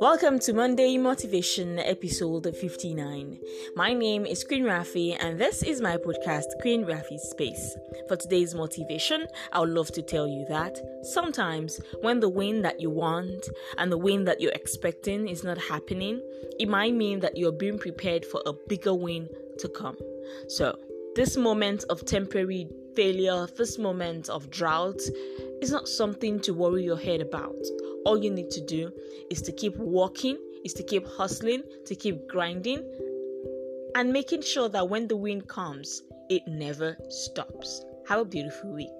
Welcome to Monday Motivation episode 59. My name is Queen Rafi and this is my podcast Queen Rafi Space. For today's motivation, I would love to tell you that sometimes when the win that you want and the win that you're expecting is not happening, it might mean that you're being prepared for a bigger win to come. So, this moment of temporary failure, this moment of drought is not something to worry your head about. All you need to do is to keep walking, is to keep hustling, to keep grinding, and making sure that when the wind comes, it never stops. Have a beautiful week.